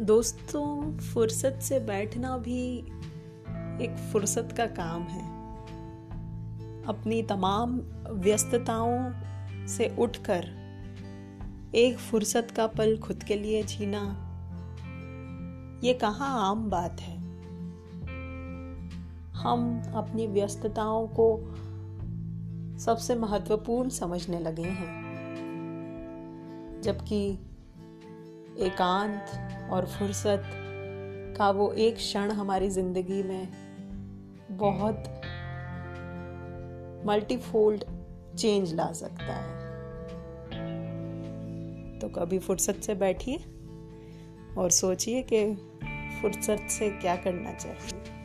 दोस्तों, फुर्सत से बैठना भी एक फुर्सत का काम है। अपनी तमाम व्यस्तताओं से उठकर एक फुर्सत का पल खुद के लिए जीना, ये कहाँ आम बात है। हम अपनी व्यस्तताओं को सबसे महत्वपूर्ण समझने लगे हैं, जबकि एकांत और फुर्सत का वो एक क्षण हमारी ज़िंदगी में बहुत मल्टीफोल्ड चेंज ला सकता है। तो कभी फुर्सत से बैठिए और सोचिए कि फुर्सत से क्या करना चाहिए।